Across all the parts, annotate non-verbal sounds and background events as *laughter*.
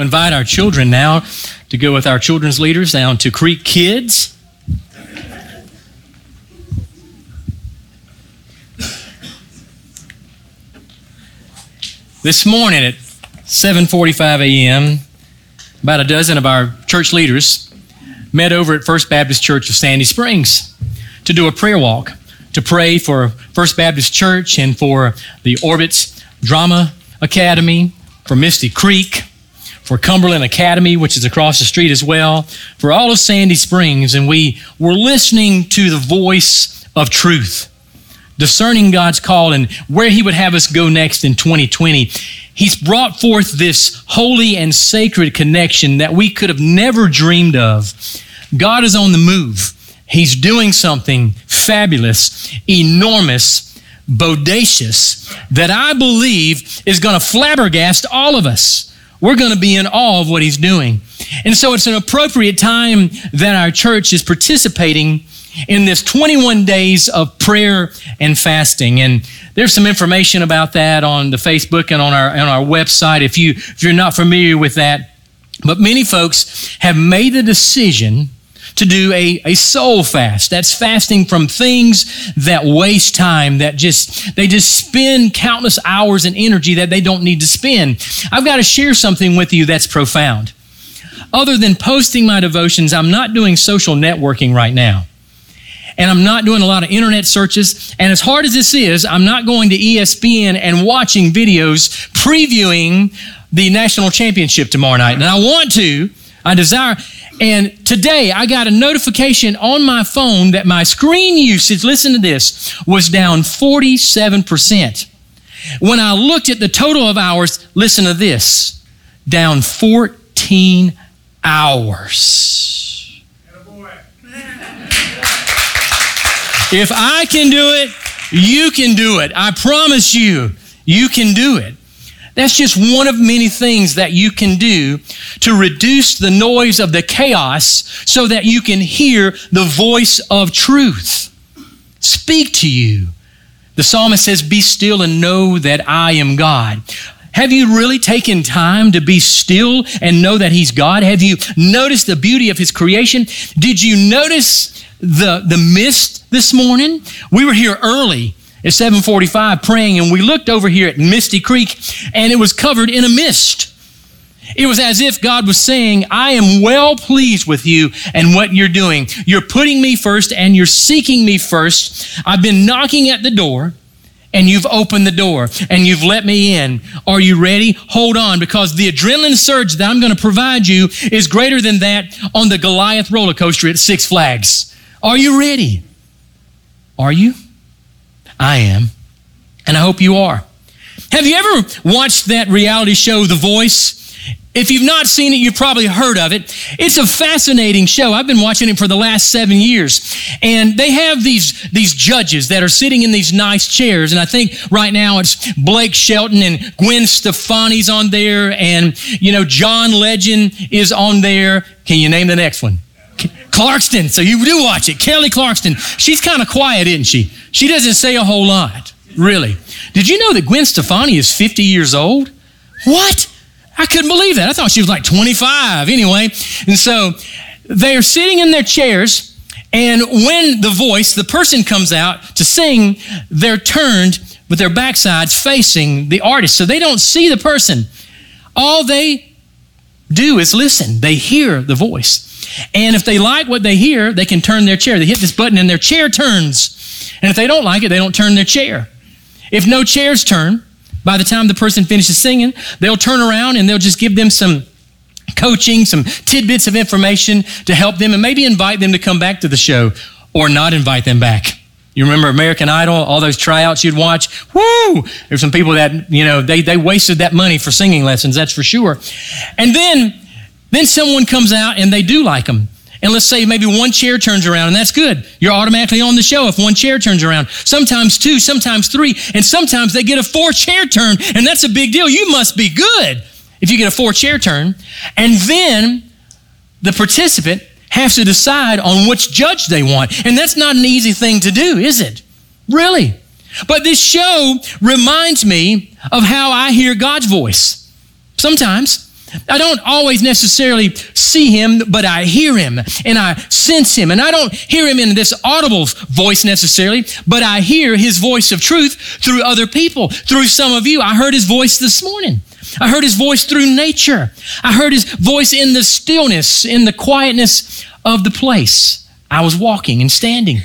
Invite our children now to go with our children's leaders down to Creek Kids. This morning at 7:45 a.m., about a dozen of our church leaders met over at First Baptist Church of Sandy Springs to do a prayer walk, to pray for First Baptist Church and for the Orbits Drama Academy, for Misty Creek, for Cumberland Academy, which is across the street as well, for all of Sandy Springs. And we were listening to the voice of truth discerning God's call and where He would have us go next in 2020, He's brought forth this holy and sacred connection that we could have never dreamed of. God is on the move. He's doing something fabulous, enormous, bodacious that I believe is going to flabbergast all of us. We're going to be in awe of what He's doing. And so it's an appropriate time that our church is participating in this 21 days of prayer and fasting. And there's some information about that on the Facebook and on our, on our website if, you, if you're not familiar with that. But many folks have made the decision to do a, a soul fast. That's fasting from things that waste time, that just, they just spend countless hours and energy that they don't need to spend. I've got to share something with you that's profound. Other than posting my devotions, I'm not doing social networking right now and I'm not doing a lot of internet searches. And as hard as this is, I'm not going to ESPN and watching videos previewing the national championship tomorrow night. And I want to, I desire. And today I got a notification on my phone that my screen usage, listen to this, was down 47%. When I looked at the total of hours, listen to this, down 14 hours. If I can do it, you can do it. I promise you, you can do it. That's just one of many things that you can do to reduce the noise of the chaos so that you can hear the voice of truth speak to you. The psalmist says, Be still and know that I am God. Have you really taken time to be still and know that He's God? Have you noticed the beauty of His creation? Did you notice the, the mist this morning. We were here early at 745 praying and we looked over here at Misty Creek and it was covered in a mist. It was as if God was saying, I am well pleased with you and what you're doing. You're putting me first and you're seeking me first. I've been knocking at the door and you've opened the door and you've let me in. Are you ready? Hold on because the adrenaline surge that I'm going to provide you is greater than that on the Goliath roller coaster at Six Flags. Are you ready? Are you? I am. And I hope you are. Have you ever watched that reality show, The Voice? If you've not seen it, you've probably heard of it. It's a fascinating show. I've been watching it for the last seven years. And they have these, these judges that are sitting in these nice chairs. And I think right now it's Blake Shelton and Gwen Stefani's on there. And, you know, John Legend is on there. Can you name the next one? Clarkston. So you do watch it. Kelly Clarkson. She's kind of quiet, isn't she? She doesn't say a whole lot, really. Did you know that Gwen Stefani is 50 years old? What? I couldn't believe that. I thought she was like 25 anyway. And so they are sitting in their chairs, and when the voice, the person comes out to sing, they're turned with their backsides facing the artist. So they don't see the person. All they do is listen, they hear the voice. And if they like what they hear, they can turn their chair. They hit this button and their chair turns. And if they don't like it, they don't turn their chair. If no chairs turn, by the time the person finishes singing, they'll turn around and they'll just give them some coaching, some tidbits of information to help them and maybe invite them to come back to the show or not invite them back. You remember American Idol, all those tryouts you'd watch? Woo! There's some people that, you know, they, they wasted that money for singing lessons, that's for sure. And then then someone comes out and they do like them. And let's say maybe one chair turns around, and that's good. You're automatically on the show if one chair turns around. Sometimes two, sometimes three, and sometimes they get a four chair turn, and that's a big deal. You must be good if you get a four chair turn. And then the participant has to decide on which judge they want. And that's not an easy thing to do, is it? Really? But this show reminds me of how I hear God's voice. Sometimes I don't always necessarily see him, but I hear him and I sense him. And I don't hear him in this audible voice necessarily, but I hear his voice of truth through other people, through some of you. I heard his voice this morning. I heard his voice through nature. I heard his voice in the stillness, in the quietness of the place. I was walking and standing.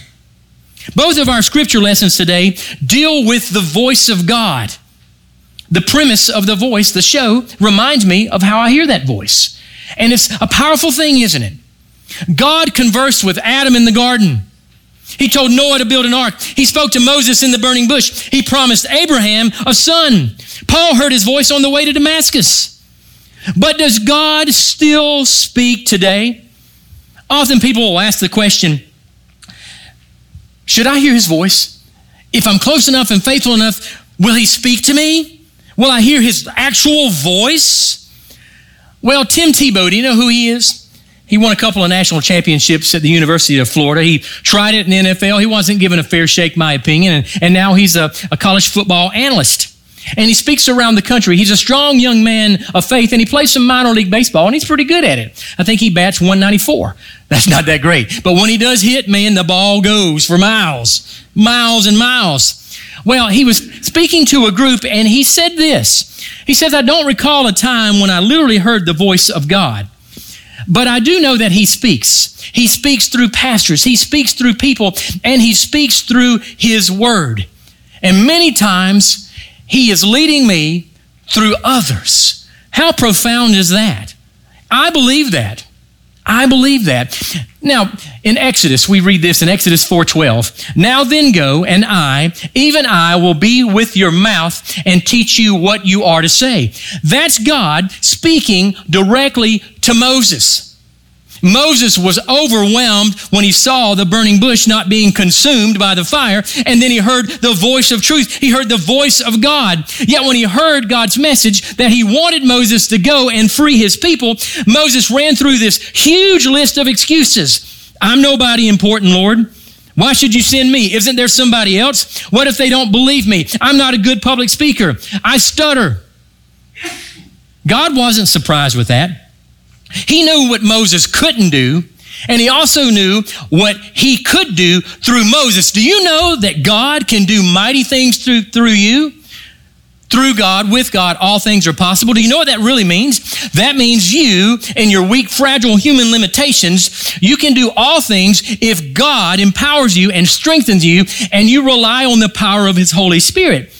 Both of our scripture lessons today deal with the voice of God. The premise of the voice, the show, reminds me of how I hear that voice. And it's a powerful thing, isn't it? God conversed with Adam in the garden. He told Noah to build an ark. He spoke to Moses in the burning bush. He promised Abraham a son. Paul heard his voice on the way to Damascus. But does God still speak today? Often people will ask the question Should I hear his voice? If I'm close enough and faithful enough, will he speak to me? Will I hear his actual voice? Well, Tim Tebow, do you know who he is? He won a couple of national championships at the University of Florida. He tried it in the NFL. He wasn't given a fair shake, my opinion, and, and now he's a, a college football analyst. And he speaks around the country. He's a strong young man of faith, and he plays some minor league baseball, and he's pretty good at it. I think he bats 194. *laughs* That's not that great. But when he does hit, man, the ball goes for miles, miles and miles. Well, he was speaking to a group and he said this. He says, I don't recall a time when I literally heard the voice of God. But I do know that he speaks. He speaks through pastors, he speaks through people, and he speaks through his word. And many times he is leading me through others. How profound is that? I believe that. I believe that. Now, in Exodus, we read this in Exodus 4:12. Now then go, and I, even I, will be with your mouth and teach you what you are to say. That's God speaking directly to Moses. Moses was overwhelmed when he saw the burning bush not being consumed by the fire, and then he heard the voice of truth. He heard the voice of God. Yet when he heard God's message that he wanted Moses to go and free his people, Moses ran through this huge list of excuses. I'm nobody important, Lord. Why should you send me? Isn't there somebody else? What if they don't believe me? I'm not a good public speaker. I stutter. God wasn't surprised with that. He knew what Moses couldn't do, and he also knew what he could do through Moses. Do you know that God can do mighty things through, through you? Through God, with God, all things are possible. Do you know what that really means? That means you and your weak, fragile human limitations, you can do all things if God empowers you and strengthens you and you rely on the power of His Holy Spirit.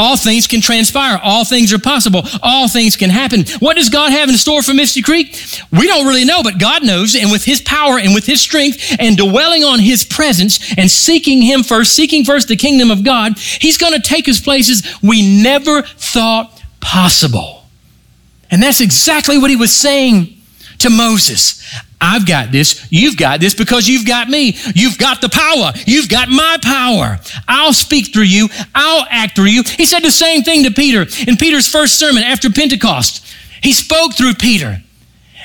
All things can transpire. All things are possible. All things can happen. What does God have in store for Misty Creek? We don't really know, but God knows. And with His power and with His strength and dwelling on His presence and seeking Him first, seeking first the kingdom of God, He's going to take us places we never thought possible. And that's exactly what He was saying to Moses. I've got this. You've got this because you've got me. You've got the power. You've got my power. I'll speak through you. I'll act through you. He said the same thing to Peter in Peter's first sermon after Pentecost. He spoke through Peter.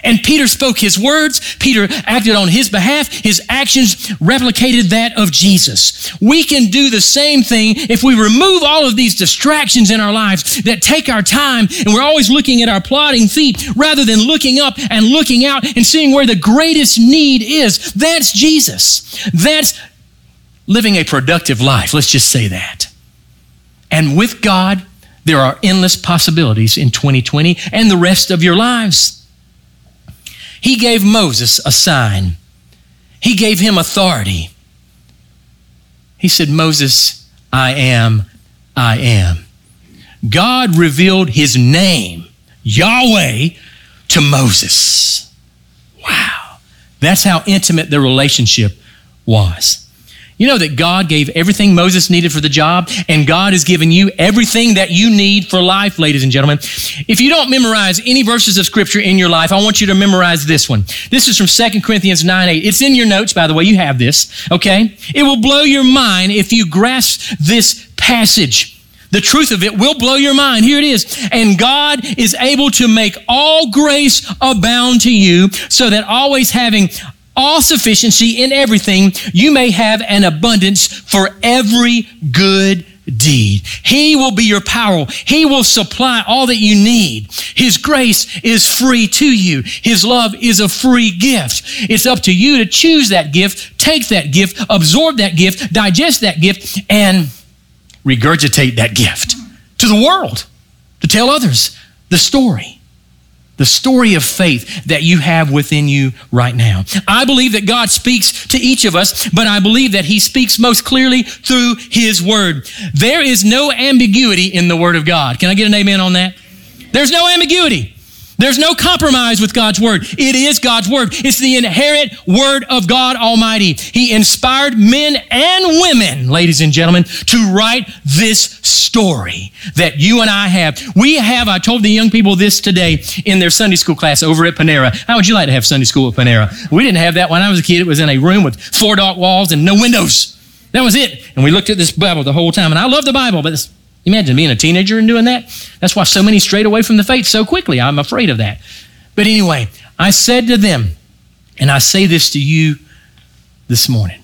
And Peter spoke his words. Peter acted on his behalf. His actions replicated that of Jesus. We can do the same thing if we remove all of these distractions in our lives that take our time and we're always looking at our plodding feet rather than looking up and looking out and seeing where the greatest need is. That's Jesus. That's living a productive life. Let's just say that. And with God, there are endless possibilities in 2020 and the rest of your lives. He gave Moses a sign, he gave him authority. He said, Moses, I am, I am. God revealed his name, Yahweh, to Moses. Wow. That's how intimate the relationship was. You know that God gave everything Moses needed for the job, and God has given you everything that you need for life, ladies and gentlemen. If you don't memorize any verses of Scripture in your life, I want you to memorize this one. This is from 2 Corinthians 9 8. It's in your notes, by the way. You have this, okay? It will blow your mind if you grasp this passage. The truth of it will blow your mind. Here it is. And God is able to make all grace abound to you so that always having all sufficiency in everything, you may have an abundance for every good deed. He will be your power. He will supply all that you need. His grace is free to you. His love is a free gift. It's up to you to choose that gift, take that gift, absorb that gift, digest that gift, and regurgitate that gift to the world, to tell others the story the story of faith that you have within you right now. I believe that God speaks to each of us, but I believe that He speaks most clearly through His Word. There is no ambiguity in the Word of God. Can I get an amen on that? There's no ambiguity. There's no compromise with God's word. It is God's word. It's the inherent word of God Almighty. He inspired men and women, ladies and gentlemen, to write this story that you and I have. We have, I told the young people this today in their Sunday school class over at Panera. How would you like to have Sunday school at Panera? We didn't have that when I was a kid. It was in a room with four dark walls and no windows. That was it. And we looked at this Bible the whole time. And I love the Bible, but Imagine being a teenager and doing that. That's why so many strayed away from the faith so quickly. I'm afraid of that. But anyway, I said to them, and I say this to you this morning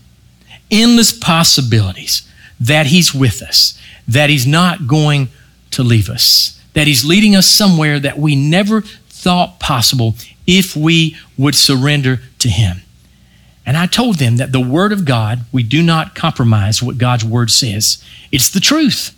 endless possibilities that He's with us, that He's not going to leave us, that He's leading us somewhere that we never thought possible if we would surrender to Him. And I told them that the Word of God, we do not compromise what God's Word says. It's the truth.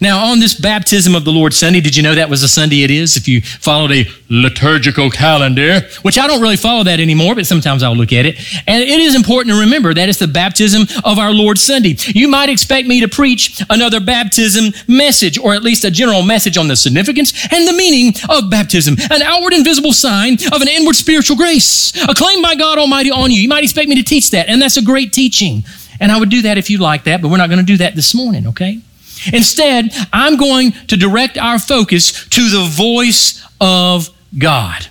Now, on this baptism of the Lord Sunday, did you know that was a Sunday it is? If you followed a liturgical calendar, which I don't really follow that anymore, but sometimes I'll look at it. And it is important to remember that it's the baptism of our Lord Sunday. You might expect me to preach another baptism message, or at least a general message on the significance and the meaning of baptism, an outward and visible sign of an inward spiritual grace, acclaimed by God Almighty on you. You might expect me to teach that, and that's a great teaching. And I would do that if you like that, but we're not going to do that this morning, okay? Instead, I'm going to direct our focus to the voice of God.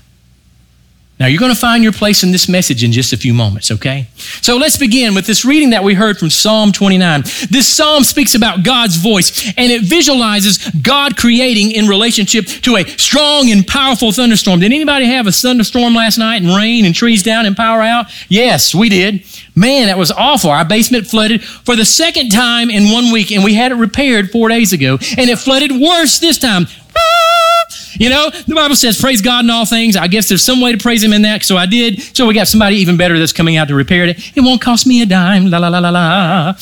Now, you're going to find your place in this message in just a few moments, okay? So let's begin with this reading that we heard from Psalm 29. This psalm speaks about God's voice and it visualizes God creating in relationship to a strong and powerful thunderstorm. Did anybody have a thunderstorm last night and rain and trees down and power out? Yes, we did. Man, that was awful. Our basement flooded for the second time in one week, and we had it repaired four days ago, and it flooded worse this time. Ah! You know, the Bible says, praise God in all things. I guess there's some way to praise Him in that, so I did. So we got somebody even better that's coming out to repair it. It won't cost me a dime. La, la, la, la, la.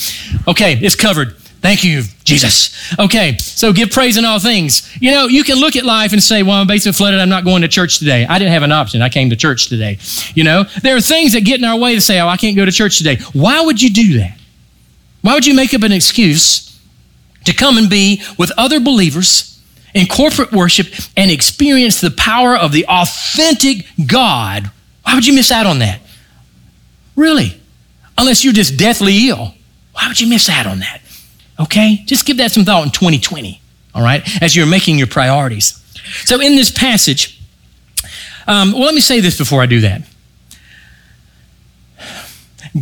Okay, it's covered. Thank you, Jesus. Okay, so give praise in all things. You know, you can look at life and say, well, I'm basically flooded. I'm not going to church today. I didn't have an option. I came to church today. You know, there are things that get in our way to say, oh, I can't go to church today. Why would you do that? Why would you make up an excuse to come and be with other believers in corporate worship and experience the power of the authentic God? Why would you miss out on that? Really? Unless you're just deathly ill. Why would you miss out on that? Okay? Just give that some thought in 2020, all right, as you're making your priorities. So, in this passage, um, well, let me say this before I do that.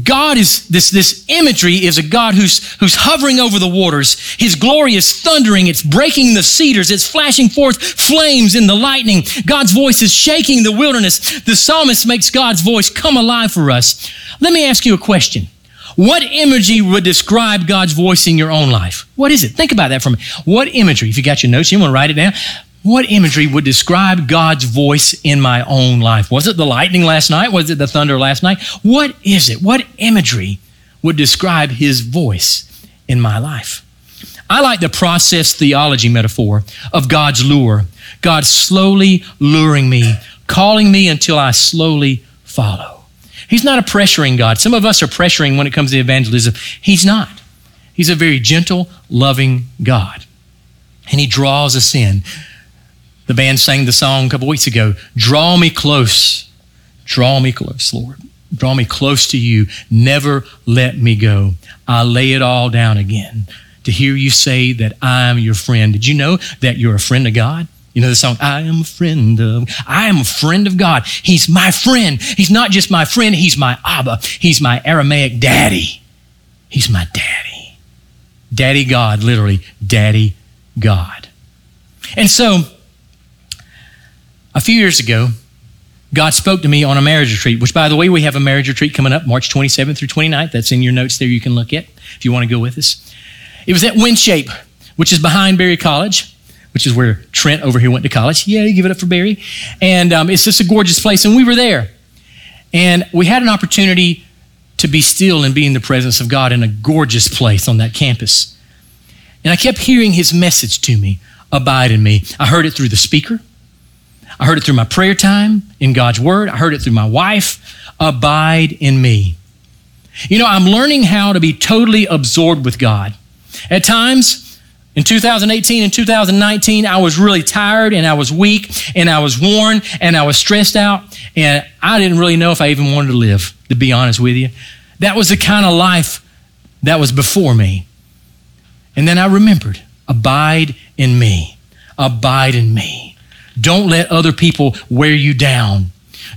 God is this, this imagery is a God who's, who's hovering over the waters. His glory is thundering, it's breaking the cedars, it's flashing forth flames in the lightning. God's voice is shaking the wilderness. The psalmist makes God's voice come alive for us. Let me ask you a question. What imagery would describe God's voice in your own life? What is it? Think about that for me. What imagery, if you got your notes, you want to write it down. What imagery would describe God's voice in my own life? Was it the lightning last night? Was it the thunder last night? What is it? What imagery would describe his voice in my life? I like the process theology metaphor of God's lure. God slowly luring me, calling me until I slowly follow. He's not a pressuring God. Some of us are pressuring when it comes to evangelism. He's not. He's a very gentle, loving God. And He draws us in. The band sang the song a couple weeks ago Draw me close. Draw me close, Lord. Draw me close to you. Never let me go. I lay it all down again to hear you say that I'm your friend. Did you know that you're a friend of God? You know the song, I am a friend of, I am a friend of God. He's my friend. He's not just my friend, he's my Abba. He's my Aramaic daddy. He's my daddy. Daddy God, literally, daddy God. And so, a few years ago, God spoke to me on a marriage retreat, which, by the way, we have a marriage retreat coming up March 27th through 29th. That's in your notes there you can look at if you want to go with us. It was at WinShape, which is behind Berry College, which is where Trent over here went to college. Yeah, you give it up for Berry. And um, it's just a gorgeous place. And we were there. And we had an opportunity to be still and be in the presence of God in a gorgeous place on that campus. And I kept hearing his message to me abide in me. I heard it through the speaker. I heard it through my prayer time in God's Word. I heard it through my wife. Abide in me. You know, I'm learning how to be totally absorbed with God. At times, in 2018 and 2019, I was really tired and I was weak and I was worn and I was stressed out and I didn't really know if I even wanted to live, to be honest with you. That was the kind of life that was before me. And then I remembered abide in me. Abide in me. Don't let other people wear you down.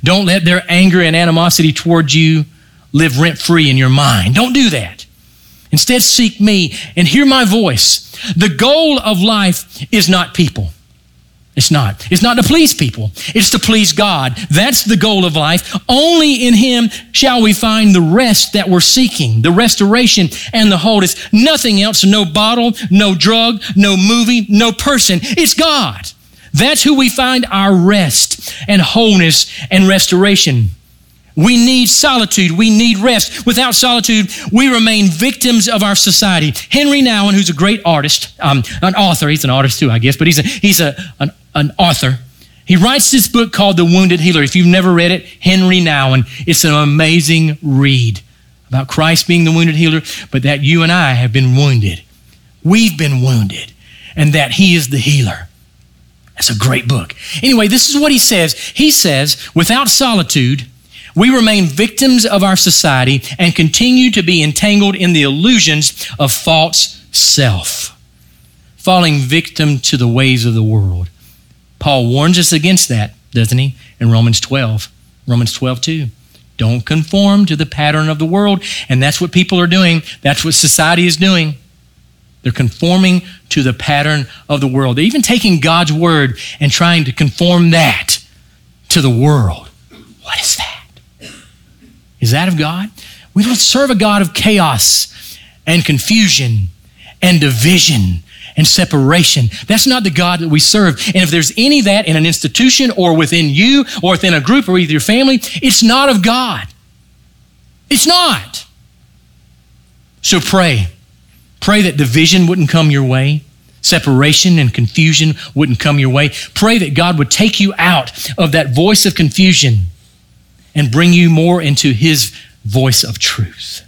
Don't let their anger and animosity towards you live rent free in your mind. Don't do that. Instead, seek me and hear my voice. The goal of life is not people. It's not. It's not to please people. It's to please God. That's the goal of life. Only in Him shall we find the rest that we're seeking, the restoration and the wholeness. Nothing else, no bottle, no drug, no movie, no person. It's God. That's who we find our rest and wholeness and restoration. We need solitude. We need rest. Without solitude, we remain victims of our society. Henry Nouwen, who's a great artist, um, an author, he's an artist too, I guess, but he's, a, he's a, an, an author. He writes this book called The Wounded Healer. If you've never read it, Henry Nouwen, it's an amazing read about Christ being the wounded healer, but that you and I have been wounded. We've been wounded, and that He is the healer. That's a great book. Anyway, this is what he says. He says, without solitude, we remain victims of our society and continue to be entangled in the illusions of false self, falling victim to the ways of the world. Paul warns us against that, doesn't he? In Romans 12. Romans 12, 2. Don't conform to the pattern of the world. And that's what people are doing. That's what society is doing. They're conforming to the pattern of the world. They're even taking God's word and trying to conform that to the world. What is that? Is that of God? We don't serve a God of chaos and confusion and division and separation. That's not the God that we serve. And if there's any of that in an institution or within you or within a group or with your family, it's not of God. It's not. So pray. Pray that division wouldn't come your way. Separation and confusion wouldn't come your way. Pray that God would take you out of that voice of confusion and bring you more into His voice of truth.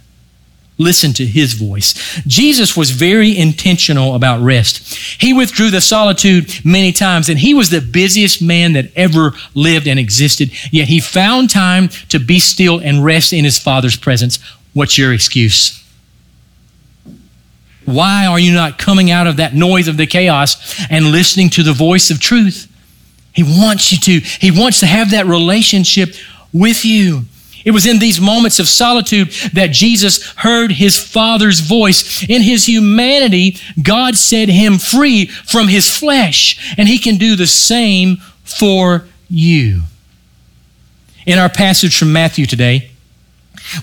Listen to His voice. Jesus was very intentional about rest. He withdrew the solitude many times, and He was the busiest man that ever lived and existed, yet He found time to be still and rest in His Father's presence. What's your excuse? Why are you not coming out of that noise of the chaos and listening to the voice of truth? He wants you to. He wants to have that relationship with you. It was in these moments of solitude that Jesus heard his Father's voice. In his humanity, God set him free from his flesh, and he can do the same for you. In our passage from Matthew today,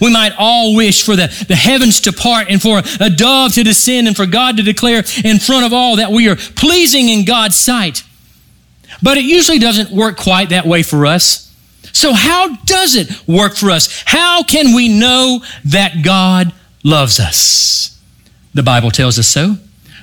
we might all wish for the, the heavens to part and for a dove to descend and for God to declare in front of all that we are pleasing in God's sight. But it usually doesn't work quite that way for us. So, how does it work for us? How can we know that God loves us? The Bible tells us so.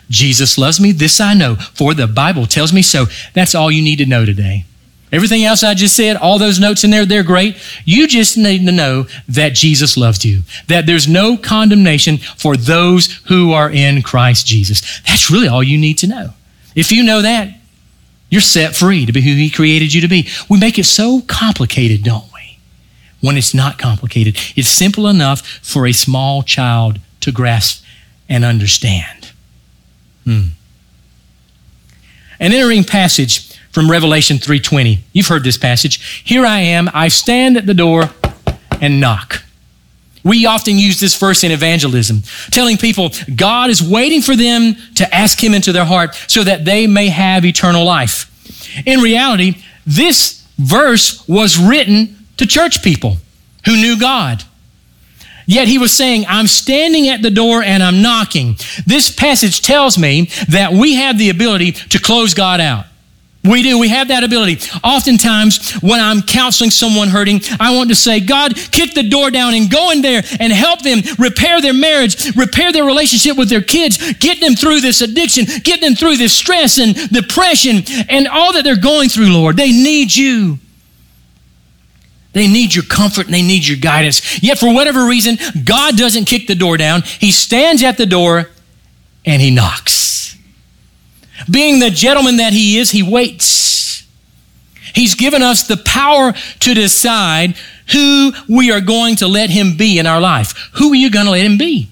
Jesus loves me, this I know, for the Bible tells me so. That's all you need to know today. Everything else I just said, all those notes in there, they're great. You just need to know that Jesus loves you, that there's no condemnation for those who are in Christ Jesus. That's really all you need to know. If you know that, you're set free to be who He created you to be. We make it so complicated, don't we? When it's not complicated, it's simple enough for a small child to grasp and understand. Hmm. An entering passage from Revelation 3:20. You've heard this passage. Here I am, I stand at the door and knock. We often use this verse in evangelism, telling people God is waiting for them to ask Him into their heart so that they may have eternal life. In reality, this verse was written to church people who knew God. Yet he was saying, I'm standing at the door and I'm knocking. This passage tells me that we have the ability to close God out. We do. We have that ability. Oftentimes, when I'm counseling someone hurting, I want to say, God, kick the door down and go in there and help them repair their marriage, repair their relationship with their kids, get them through this addiction, get them through this stress and depression and all that they're going through, Lord. They need you. They need your comfort and they need your guidance. Yet, for whatever reason, God doesn't kick the door down. He stands at the door and he knocks. Being the gentleman that he is, he waits. He's given us the power to decide who we are going to let him be in our life. Who are you going to let him be?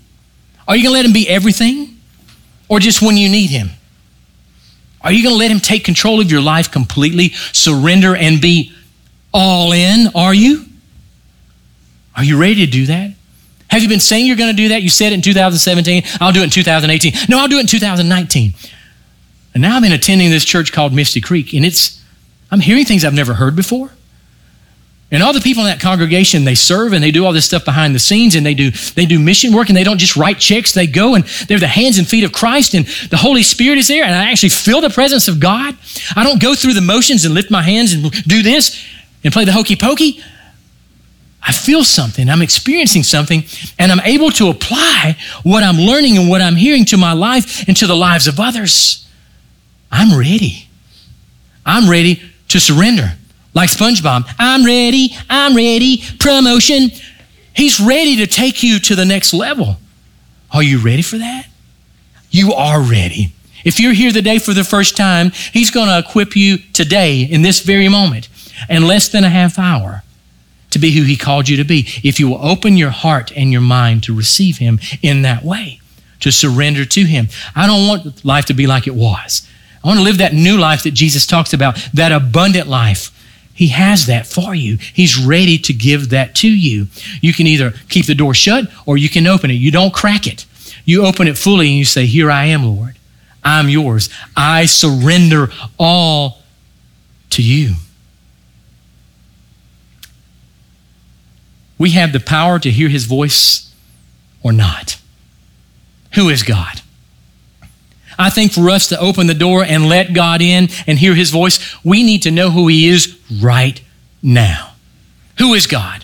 Are you going to let him be everything or just when you need him? Are you going to let him take control of your life completely, surrender, and be all in? Are you? Are you ready to do that? Have you been saying you're going to do that? You said it in 2017. I'll do it in 2018. No, I'll do it in 2019. And now I've been attending this church called Misty Creek, and it's, I'm hearing things I've never heard before. And all the people in that congregation, they serve and they do all this stuff behind the scenes and they do, they do mission work and they don't just write checks. They go and they're the hands and feet of Christ and the Holy Spirit is there and I actually feel the presence of God. I don't go through the motions and lift my hands and do this and play the hokey pokey. I feel something, I'm experiencing something, and I'm able to apply what I'm learning and what I'm hearing to my life and to the lives of others. I'm ready. I'm ready to surrender. Like SpongeBob, I'm ready, I'm ready, promotion. He's ready to take you to the next level. Are you ready for that? You are ready. If you're here today for the first time, He's going to equip you today in this very moment in less than a half hour to be who He called you to be. If you will open your heart and your mind to receive Him in that way, to surrender to Him. I don't want life to be like it was. I want to live that new life that Jesus talks about, that abundant life. He has that for you. He's ready to give that to you. You can either keep the door shut or you can open it. You don't crack it. You open it fully and you say, Here I am, Lord. I'm yours. I surrender all to you. We have the power to hear his voice or not. Who is God? I think for us to open the door and let God in and hear His voice, we need to know who He is right now. Who is God?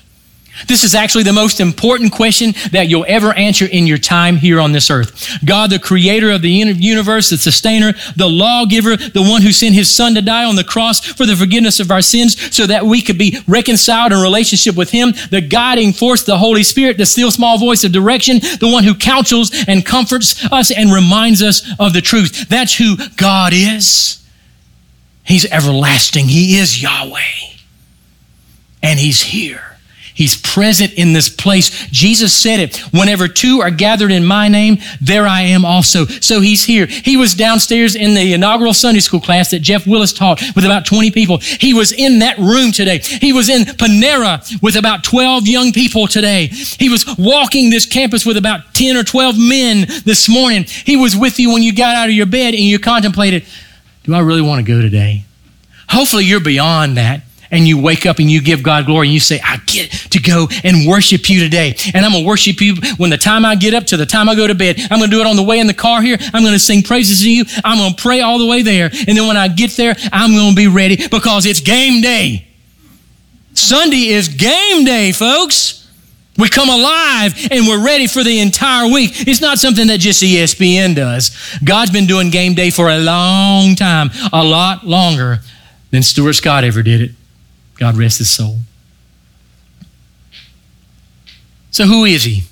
This is actually the most important question that you'll ever answer in your time here on this earth. God, the creator of the universe, the sustainer, the lawgiver, the one who sent his son to die on the cross for the forgiveness of our sins so that we could be reconciled in relationship with him, the guiding force, the Holy Spirit, the still small voice of direction, the one who counsels and comforts us and reminds us of the truth. That's who God is. He's everlasting. He is Yahweh. And he's here. He's present in this place. Jesus said it. Whenever two are gathered in my name, there I am also. So he's here. He was downstairs in the inaugural Sunday school class that Jeff Willis taught with about 20 people. He was in that room today. He was in Panera with about 12 young people today. He was walking this campus with about 10 or 12 men this morning. He was with you when you got out of your bed and you contemplated, do I really want to go today? Hopefully you're beyond that and you wake up and you give God glory and you say, I get to go and worship you today. And I'm going to worship you when the time I get up to the time I go to bed. I'm going to do it on the way in the car here. I'm going to sing praises to you. I'm going to pray all the way there. And then when I get there, I'm going to be ready because it's game day. Sunday is game day, folks. We come alive and we're ready for the entire week. It's not something that just ESPN does. God's been doing game day for a long time, a lot longer than Stuart Scott ever did it. God rest his soul. So, who is he?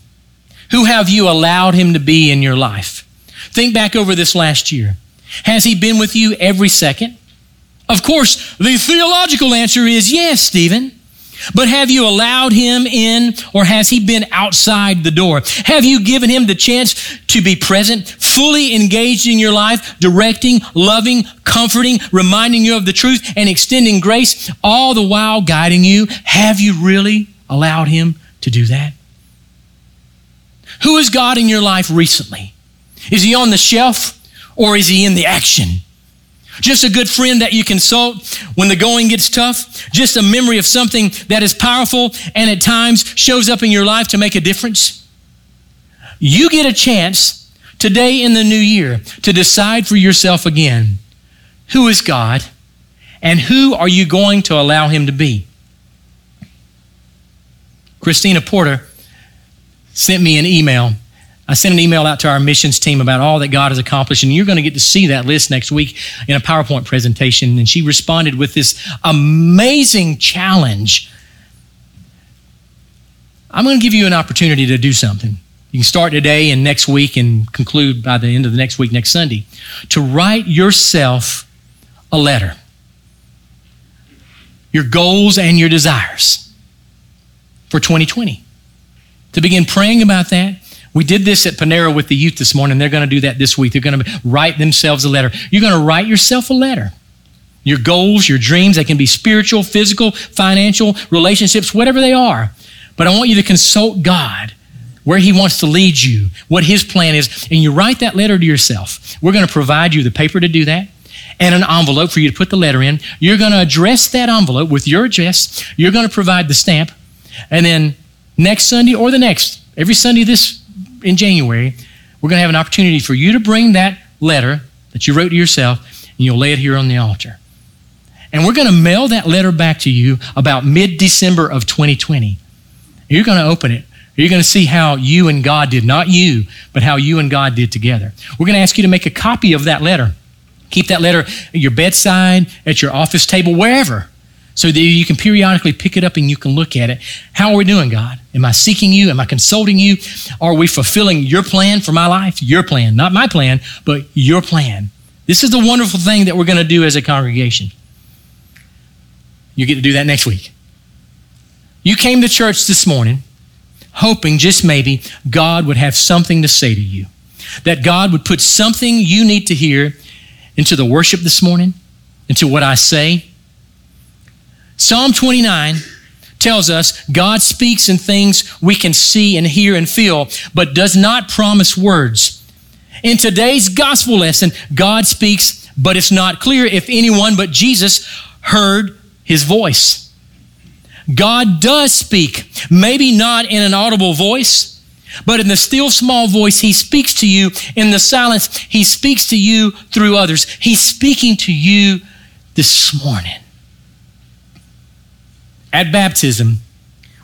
Who have you allowed him to be in your life? Think back over this last year. Has he been with you every second? Of course, the theological answer is yes, Stephen. But have you allowed him in or has he been outside the door? Have you given him the chance to be present, fully engaged in your life, directing, loving, comforting, reminding you of the truth, and extending grace, all the while guiding you? Have you really allowed him to do that? Who is God in your life recently? Is he on the shelf or is he in the action? Just a good friend that you consult when the going gets tough? Just a memory of something that is powerful and at times shows up in your life to make a difference? You get a chance today in the new year to decide for yourself again who is God and who are you going to allow him to be? Christina Porter sent me an email I sent an email out to our missions team about all that God has accomplished, and you're going to get to see that list next week in a PowerPoint presentation. And she responded with this amazing challenge. I'm going to give you an opportunity to do something. You can start today and next week and conclude by the end of the next week, next Sunday, to write yourself a letter. Your goals and your desires for 2020. To begin praying about that we did this at Panera with the youth this morning. They're going to do that this week. They're going to write themselves a letter. You're going to write yourself a letter. Your goals, your dreams, they can be spiritual, physical, financial, relationships, whatever they are. But I want you to consult God where He wants to lead you, what His plan is, and you write that letter to yourself. We're going to provide you the paper to do that and an envelope for you to put the letter in. You're going to address that envelope with your address. You're going to provide the stamp. And then next Sunday or the next, every Sunday this in January, we're going to have an opportunity for you to bring that letter that you wrote to yourself and you'll lay it here on the altar. And we're going to mail that letter back to you about mid December of 2020. You're going to open it. You're going to see how you and God did, not you, but how you and God did together. We're going to ask you to make a copy of that letter. Keep that letter at your bedside, at your office table, wherever so that you can periodically pick it up and you can look at it. How are we doing, God? Am I seeking you? Am I consulting you? Are we fulfilling your plan for my life? Your plan, not my plan, but your plan. This is the wonderful thing that we're going to do as a congregation. You get to do that next week. You came to church this morning hoping just maybe God would have something to say to you, that God would put something you need to hear into the worship this morning, into what I say Psalm 29 tells us God speaks in things we can see and hear and feel, but does not promise words. In today's gospel lesson, God speaks, but it's not clear if anyone but Jesus heard his voice. God does speak, maybe not in an audible voice, but in the still small voice, He speaks to you. In the silence, He speaks to you through others. He's speaking to you this morning. At baptism,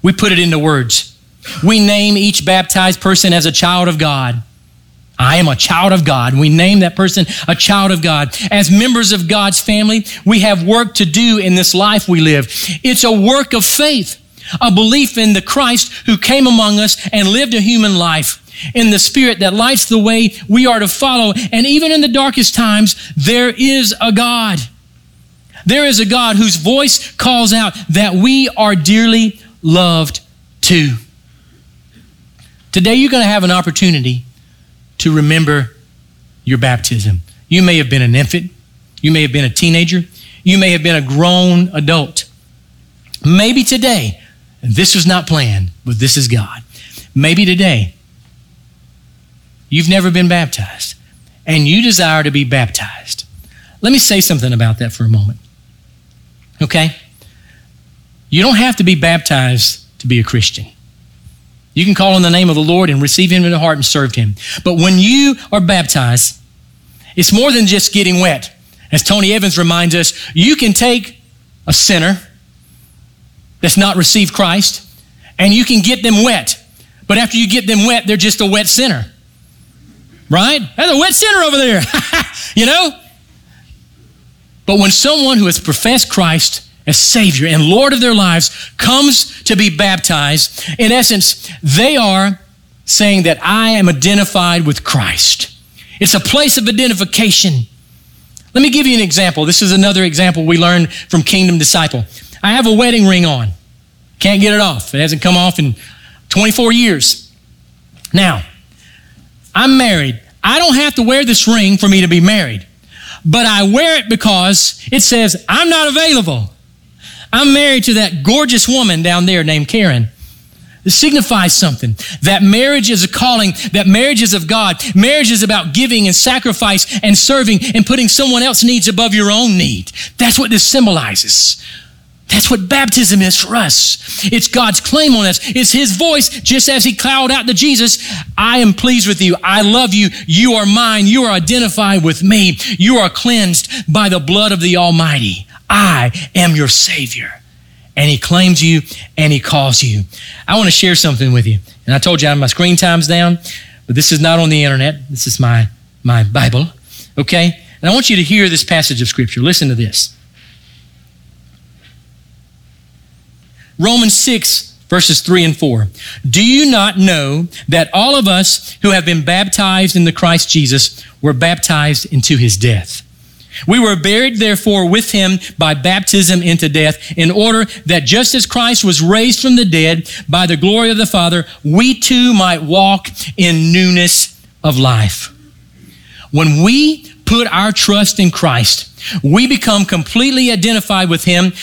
we put it into words. We name each baptized person as a child of God. I am a child of God. We name that person a child of God. As members of God's family, we have work to do in this life we live. It's a work of faith, a belief in the Christ who came among us and lived a human life in the spirit that lights the way we are to follow. And even in the darkest times, there is a God. There is a God whose voice calls out that we are dearly loved too. Today, you're going to have an opportunity to remember your baptism. You may have been an infant, you may have been a teenager, you may have been a grown adult. Maybe today, this was not planned, but this is God. Maybe today, you've never been baptized and you desire to be baptized. Let me say something about that for a moment. Okay? You don't have to be baptized to be a Christian. You can call on the name of the Lord and receive Him in the heart and serve Him. But when you are baptized, it's more than just getting wet. As Tony Evans reminds us, you can take a sinner that's not received Christ and you can get them wet. But after you get them wet, they're just a wet sinner. Right? That's a wet sinner over there. *laughs* you know? But when someone who has professed Christ as Savior and Lord of their lives comes to be baptized, in essence, they are saying that I am identified with Christ. It's a place of identification. Let me give you an example. This is another example we learned from Kingdom Disciple. I have a wedding ring on. Can't get it off. It hasn't come off in 24 years. Now, I'm married. I don't have to wear this ring for me to be married but I wear it because it says, I'm not available. I'm married to that gorgeous woman down there named Karen. It signifies something. That marriage is a calling, that marriage is of God. Marriage is about giving and sacrifice and serving and putting someone else's needs above your own need. That's what this symbolizes. That's what baptism is for us. It's God's claim on us. It's His voice, just as He called out to Jesus I am pleased with you. I love you. You are mine. You are identified with me. You are cleansed by the blood of the Almighty. I am your Savior. And He claims you and He calls you. I want to share something with you. And I told you I my screen time's down, but this is not on the internet. This is my, my Bible. Okay? And I want you to hear this passage of Scripture. Listen to this. Romans 6, verses 3 and 4. Do you not know that all of us who have been baptized in the Christ Jesus were baptized into his death? We were buried, therefore, with him by baptism into death, in order that just as Christ was raised from the dead by the glory of the Father, we too might walk in newness of life. When we put our trust in Christ, we become completely identified with him.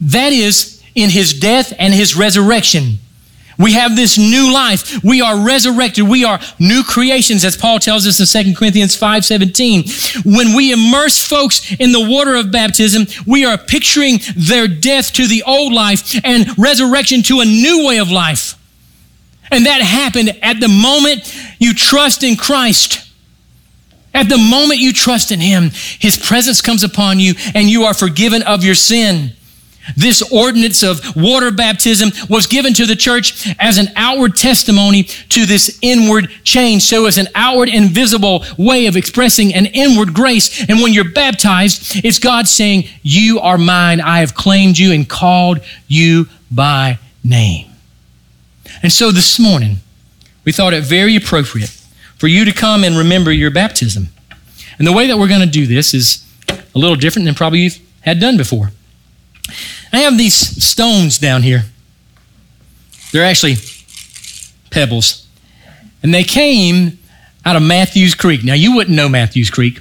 That is, in his death and his resurrection. We have this new life. We are resurrected. We are new creations, as Paul tells us in 2 Corinthians 5:17. When we immerse folks in the water of baptism, we are picturing their death to the old life and resurrection to a new way of life. And that happened at the moment you trust in Christ. At the moment you trust in Him, His presence comes upon you and you are forgiven of your sin. This ordinance of water baptism was given to the church as an outward testimony to this inward change. So as an outward invisible way of expressing an inward grace. And when you're baptized, it's God saying, you are mine. I have claimed you and called you by name. And so this morning, we thought it very appropriate for you to come and remember your baptism. And the way that we're going to do this is a little different than probably you've had done before. I have these stones down here. They're actually pebbles. And they came out of Matthews Creek. Now, you wouldn't know Matthews Creek.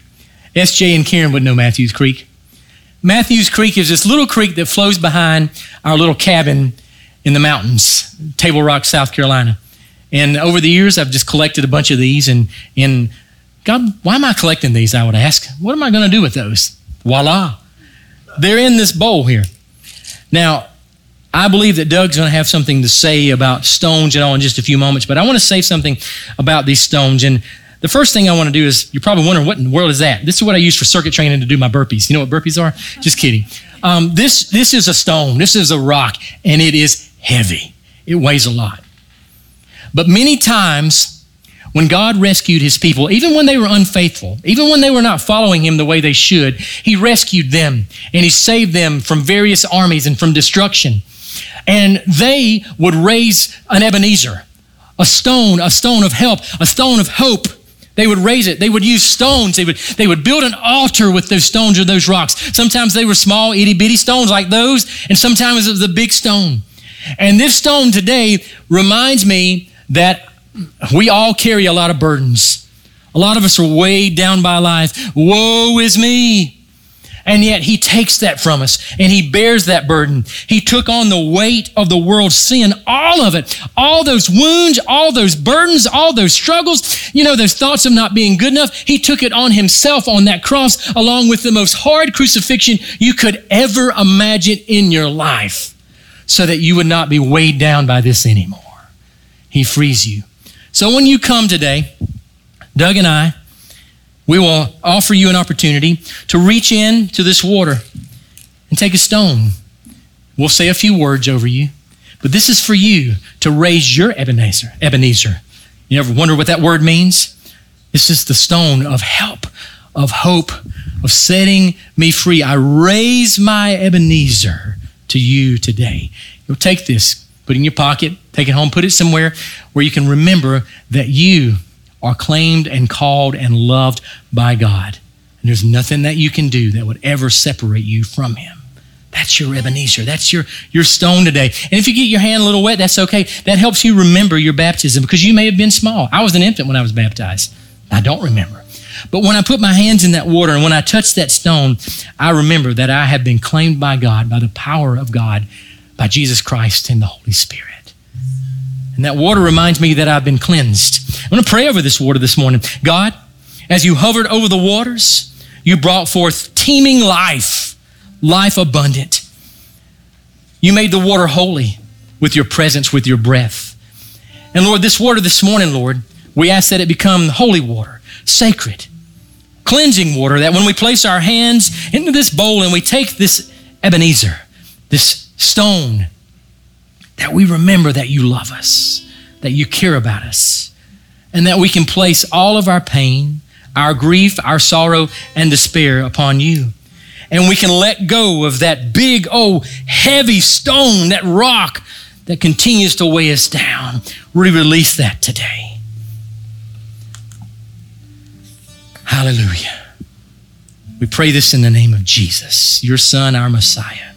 SJ and Karen wouldn't know Matthews Creek. Matthews Creek is this little creek that flows behind our little cabin in the mountains, Table Rock, South Carolina. And over the years, I've just collected a bunch of these. And, and God, why am I collecting these? I would ask. What am I going to do with those? Voila. They're in this bowl here. Now, I believe that Doug's going to have something to say about stones and all in just a few moments, but I want to say something about these stones. And the first thing I want to do is you're probably wondering, what in the world is that? This is what I use for circuit training to do my burpees. You know what burpees are? Just kidding. Um, this, this is a stone, this is a rock, and it is heavy. It weighs a lot. But many times, when God rescued his people, even when they were unfaithful, even when they were not following him the way they should, he rescued them and he saved them from various armies and from destruction. And they would raise an Ebenezer, a stone, a stone of help, a stone of hope. They would raise it. They would use stones. They would, they would build an altar with those stones or those rocks. Sometimes they were small, itty bitty stones like those, and sometimes it was a big stone. And this stone today reminds me that we all carry a lot of burdens. A lot of us are weighed down by life. Woe is me. And yet he takes that from us and he bears that burden. He took on the weight of the world's sin, all of it, all those wounds, all those burdens, all those struggles, you know, those thoughts of not being good enough. He took it on himself on that cross, along with the most hard crucifixion you could ever imagine in your life, so that you would not be weighed down by this anymore. He frees you. So when you come today, Doug and I, we will offer you an opportunity to reach in to this water and take a stone. We'll say a few words over you, but this is for you to raise your Ebenezer. Ebenezer. You ever wonder what that word means? This is the stone of help, of hope, of setting me free. I raise my Ebenezer to you today. You'll take this Put it in your pocket, take it home, put it somewhere where you can remember that you are claimed and called and loved by God. And there's nothing that you can do that would ever separate you from Him. That's your Ebenezer. That's your, your stone today. And if you get your hand a little wet, that's okay. That helps you remember your baptism because you may have been small. I was an infant when I was baptized. I don't remember. But when I put my hands in that water and when I touched that stone, I remember that I have been claimed by God, by the power of God by jesus christ and the holy spirit. And that water reminds me that I've been cleansed. I'm going to pray over this water this morning. God, as you hovered over the waters, you brought forth teeming life, life abundant. You made the water holy with your presence, with your breath. And Lord, this water this morning, Lord, we ask that it become holy water, sacred, cleansing water, that when we place our hands into this bowl and we take this Ebenezer, this stone, that we remember that you love us, that you care about us, and that we can place all of our pain, our grief, our sorrow, and despair upon you. And we can let go of that big, oh, heavy stone, that rock that continues to weigh us down. We release that today. Hallelujah. We pray this in the name of Jesus, your Son, our Messiah.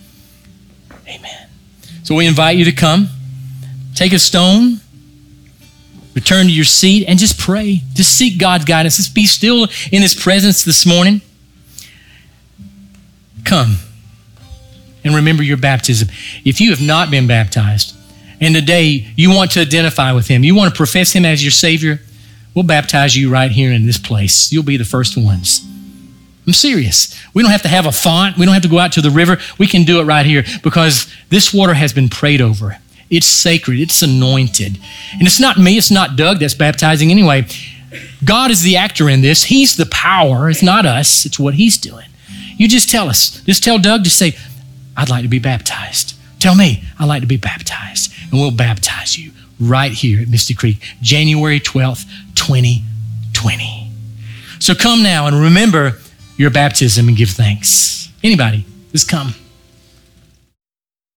So we invite you to come, take a stone, return to your seat, and just pray. Just seek God's guidance. Just be still in His presence this morning. Come and remember your baptism. If you have not been baptized, and today you want to identify with Him, you want to profess Him as your Savior, we'll baptize you right here in this place. You'll be the first ones. I'm serious. We don't have to have a font. We don't have to go out to the river. We can do it right here because this water has been prayed over. It's sacred, it's anointed. And it's not me, it's not Doug that's baptizing anyway. God is the actor in this. He's the power. It's not us, it's what He's doing. You just tell us. Just tell Doug, to say, I'd like to be baptized. Tell me, I'd like to be baptized. And we'll baptize you right here at Misty Creek, January 12th, 2020. So come now and remember your baptism and give thanks. Anybody, just come.